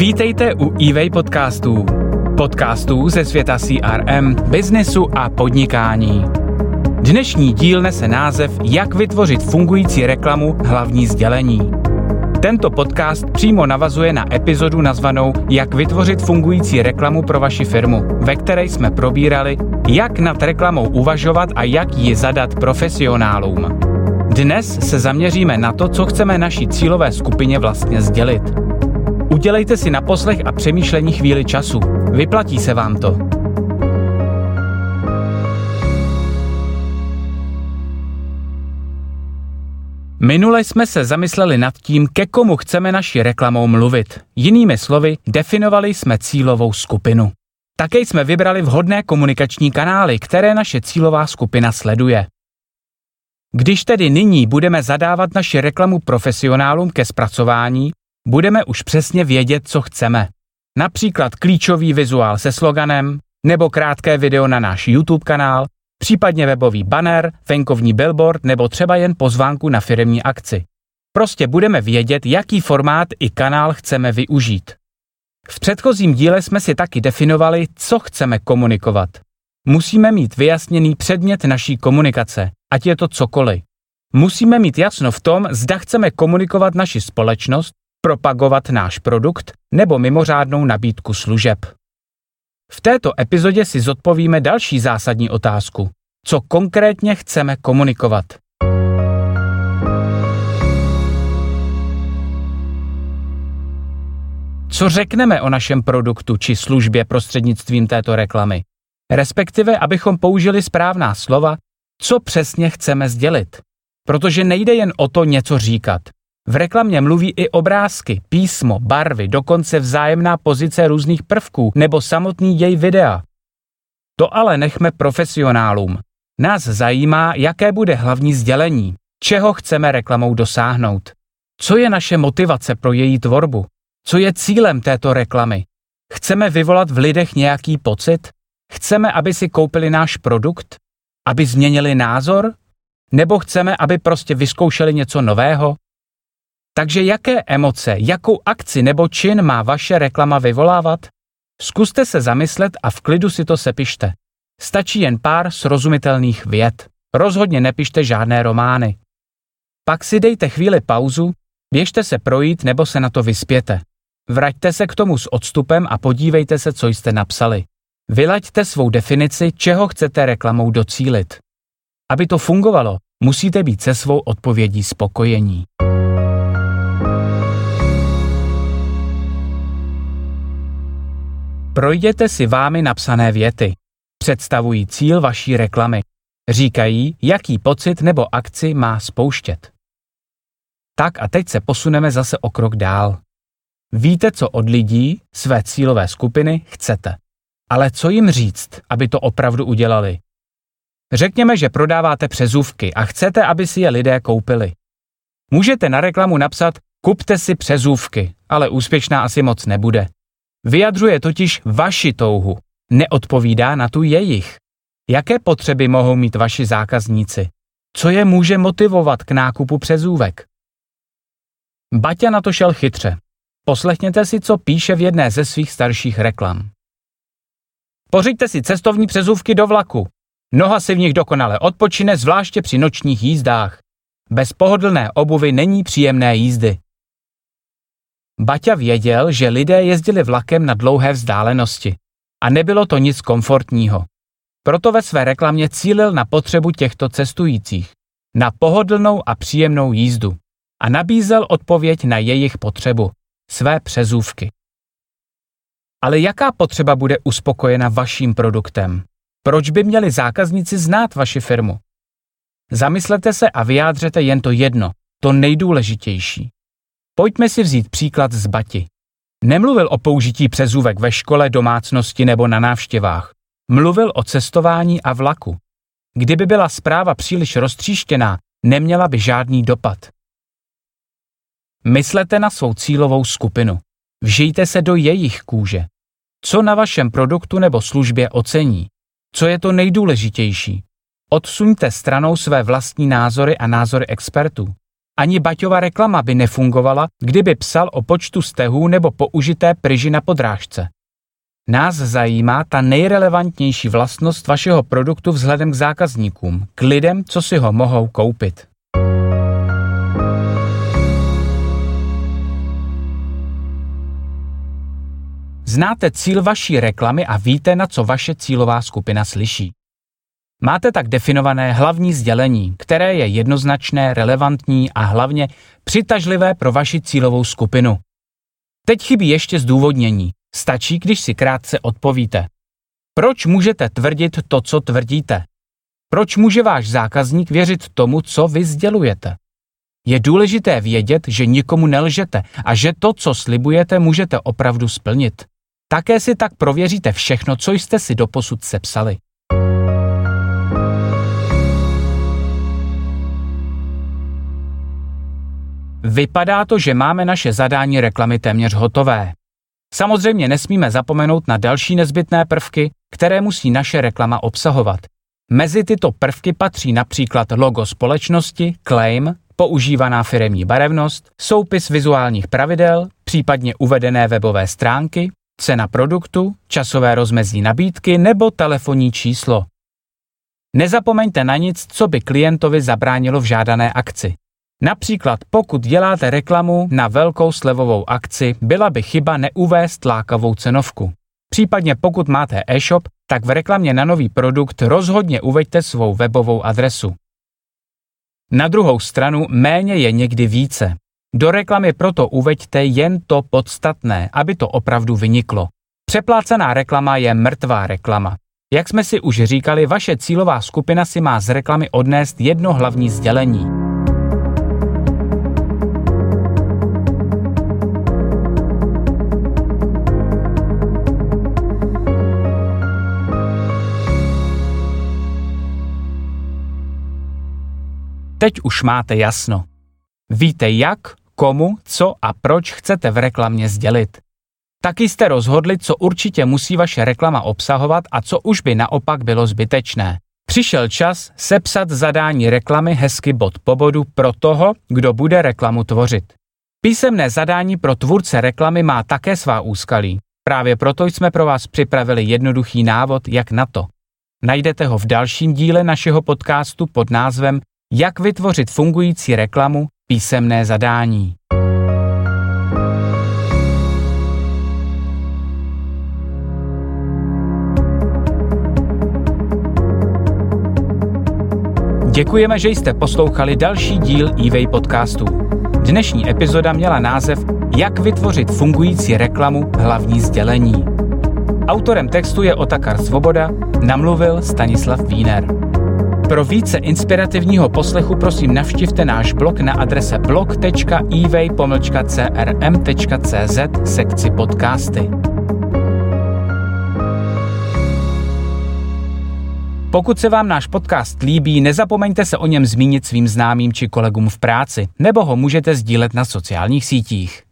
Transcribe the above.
Vítejte u eWay podcastů. Podcastů ze světa CRM, biznesu a podnikání. Dnešní díl nese název Jak vytvořit fungující reklamu hlavní sdělení. Tento podcast přímo navazuje na epizodu nazvanou Jak vytvořit fungující reklamu pro vaši firmu, ve které jsme probírali, jak nad reklamou uvažovat a jak ji zadat profesionálům. Dnes se zaměříme na to, co chceme naší cílové skupině vlastně sdělit. Udělejte si na poslech a přemýšlení chvíli času. Vyplatí se vám to. Minule jsme se zamysleli nad tím, ke komu chceme naši reklamou mluvit. Jinými slovy, definovali jsme cílovou skupinu. Také jsme vybrali vhodné komunikační kanály, které naše cílová skupina sleduje. Když tedy nyní budeme zadávat naši reklamu profesionálům ke zpracování, budeme už přesně vědět, co chceme. Například klíčový vizuál se sloganem, nebo krátké video na náš YouTube kanál, případně webový banner, venkovní billboard nebo třeba jen pozvánku na firmní akci. Prostě budeme vědět, jaký formát i kanál chceme využít. V předchozím díle jsme si taky definovali, co chceme komunikovat. Musíme mít vyjasněný předmět naší komunikace, ať je to cokoliv. Musíme mít jasno v tom, zda chceme komunikovat naši společnost, propagovat náš produkt nebo mimořádnou nabídku služeb. V této epizodě si zodpovíme další zásadní otázku. Co konkrétně chceme komunikovat? Co řekneme o našem produktu či službě prostřednictvím této reklamy? Respektive, abychom použili správná slova, co přesně chceme sdělit. Protože nejde jen o to něco říkat. V reklamě mluví i obrázky, písmo, barvy, dokonce vzájemná pozice různých prvků nebo samotný děj videa. To ale nechme profesionálům. Nás zajímá, jaké bude hlavní sdělení, čeho chceme reklamou dosáhnout. Co je naše motivace pro její tvorbu? Co je cílem této reklamy? Chceme vyvolat v lidech nějaký pocit? Chceme, aby si koupili náš produkt? Aby změnili názor? Nebo chceme, aby prostě vyzkoušeli něco nového? Takže jaké emoce, jakou akci nebo čin má vaše reklama vyvolávat? Zkuste se zamyslet a v klidu si to sepište. Stačí jen pár srozumitelných vět. Rozhodně nepište žádné romány. Pak si dejte chvíli pauzu, běžte se projít nebo se na to vyspěte. Vraťte se k tomu s odstupem a podívejte se, co jste napsali. Vylaďte svou definici, čeho chcete reklamou docílit. Aby to fungovalo, musíte být se svou odpovědí spokojení. Projděte si vámi napsané věty. Představují cíl vaší reklamy. Říkají, jaký pocit nebo akci má spouštět. Tak a teď se posuneme zase o krok dál. Víte, co od lidí, své cílové skupiny, chcete. Ale co jim říct, aby to opravdu udělali? Řekněme, že prodáváte přezůvky a chcete, aby si je lidé koupili. Můžete na reklamu napsat kupte si přezůvky, ale úspěšná asi moc nebude. Vyjadřuje totiž vaši touhu, neodpovídá na tu jejich. Jaké potřeby mohou mít vaši zákazníci? Co je může motivovat k nákupu přezůvek? Baťa na to šel chytře. Poslechněte si, co píše v jedné ze svých starších reklam. Pořiďte si cestovní přezůvky do vlaku. Noha si v nich dokonale odpočine, zvláště při nočních jízdách. Bez pohodlné obuvy není příjemné jízdy. Baťa věděl, že lidé jezdili vlakem na dlouhé vzdálenosti a nebylo to nic komfortního. Proto ve své reklamě cílil na potřebu těchto cestujících, na pohodlnou a příjemnou jízdu a nabízel odpověď na jejich potřebu, své přezůvky. Ale jaká potřeba bude uspokojena vaším produktem? Proč by měli zákazníci znát vaši firmu? Zamyslete se a vyjádřete jen to jedno, to nejdůležitější. Pojďme si vzít příklad z Bati. Nemluvil o použití přezůvek ve škole, domácnosti nebo na návštěvách. Mluvil o cestování a vlaku. Kdyby byla zpráva příliš roztříštěná, neměla by žádný dopad. Myslete na svou cílovou skupinu. Vžijte se do jejich kůže. Co na vašem produktu nebo službě ocení? Co je to nejdůležitější? Odsuňte stranou své vlastní názory a názory expertů Ani Baťova reklama by nefungovala, kdyby psal o počtu stehů nebo použité pryži na podrážce. Nás zajímá ta nejrelevantnější vlastnost vašeho produktu vzhledem k zákazníkům, k lidem, co si ho mohou koupit. Znáte cíl vaší reklamy a víte, na co vaše cílová skupina slyší. Máte tak definované hlavní sdělení, které je jednoznačné, relevantní a hlavně přitažlivé pro vaši cílovou skupinu. Teď chybí ještě zdůvodnění. Stačí, když si krátce odpovíte. Proč můžete tvrdit to, co tvrdíte? Proč může váš zákazník věřit tomu, co vy sdělujete? Je důležité vědět, že nikomu nelžete a že to, co slibujete, můžete opravdu splnit. Také si tak prověříte všechno, co jste si doposud sepsali. Vypadá to, že máme naše zadání reklamy téměř hotové. Samozřejmě nesmíme zapomenout na další nezbytné prvky, které musí naše reklama obsahovat. Mezi tyto prvky patří například logo společnosti, claim, používaná firemní barevnost, soupis vizuálních pravidel, případně uvedené webové stránky, cena produktu, časové rozmezí nabídky nebo telefonní číslo. Nezapomeňte na nic, co by klientovi zabránilo v žádané akci. Například pokud děláte reklamu na velkou slevovou akci, byla by chyba neuvést lákavou cenovku. Případně pokud máte e-shop, tak v reklamě na nový produkt rozhodně uveďte svou webovou adresu. Na druhou stranu méně je někdy více. Do reklamy proto uveďte jen to podstatné, aby to opravdu vyniklo. Přeplácená reklama je mrtvá reklama. Jak jsme si už říkali, vaše cílová skupina si má z reklamy odnést jedno hlavní sdělení. Teď už máte jasno. Víte jak, komu, co a proč chcete v reklamě sdělit. Taky jste rozhodli, co určitě musí vaše reklama obsahovat a co už by naopak bylo zbytečné. Přišel čas sepsat zadání reklamy hezky bod po bodu pro toho, kdo bude reklamu tvořit. Písemné zadání pro tvůrce reklamy má také svá úskalí. Právě proto jsme pro vás připravili jednoduchý návod, jak na to. Najdete ho v dalším díle našeho podcastu pod názvem Jak vytvořit fungující reklamu písemné zadání. Děkujeme, že jste poslouchali další díl eWay podcastu. Dnešní epizoda měla název Jak vytvořit fungující reklamu hlavní sdělení. Autorem textu je Otakar Svoboda, namluvil Stanislav Wiener. Pro více inspirativního poslechu prosím navštivte náš blog na adrese blog.evay-crm.cz sekci podcasty. Pokud se vám náš podcast líbí, nezapomeňte se o něm zmínit svým známým či kolegům v práci, nebo ho můžete sdílet na sociálních sítích.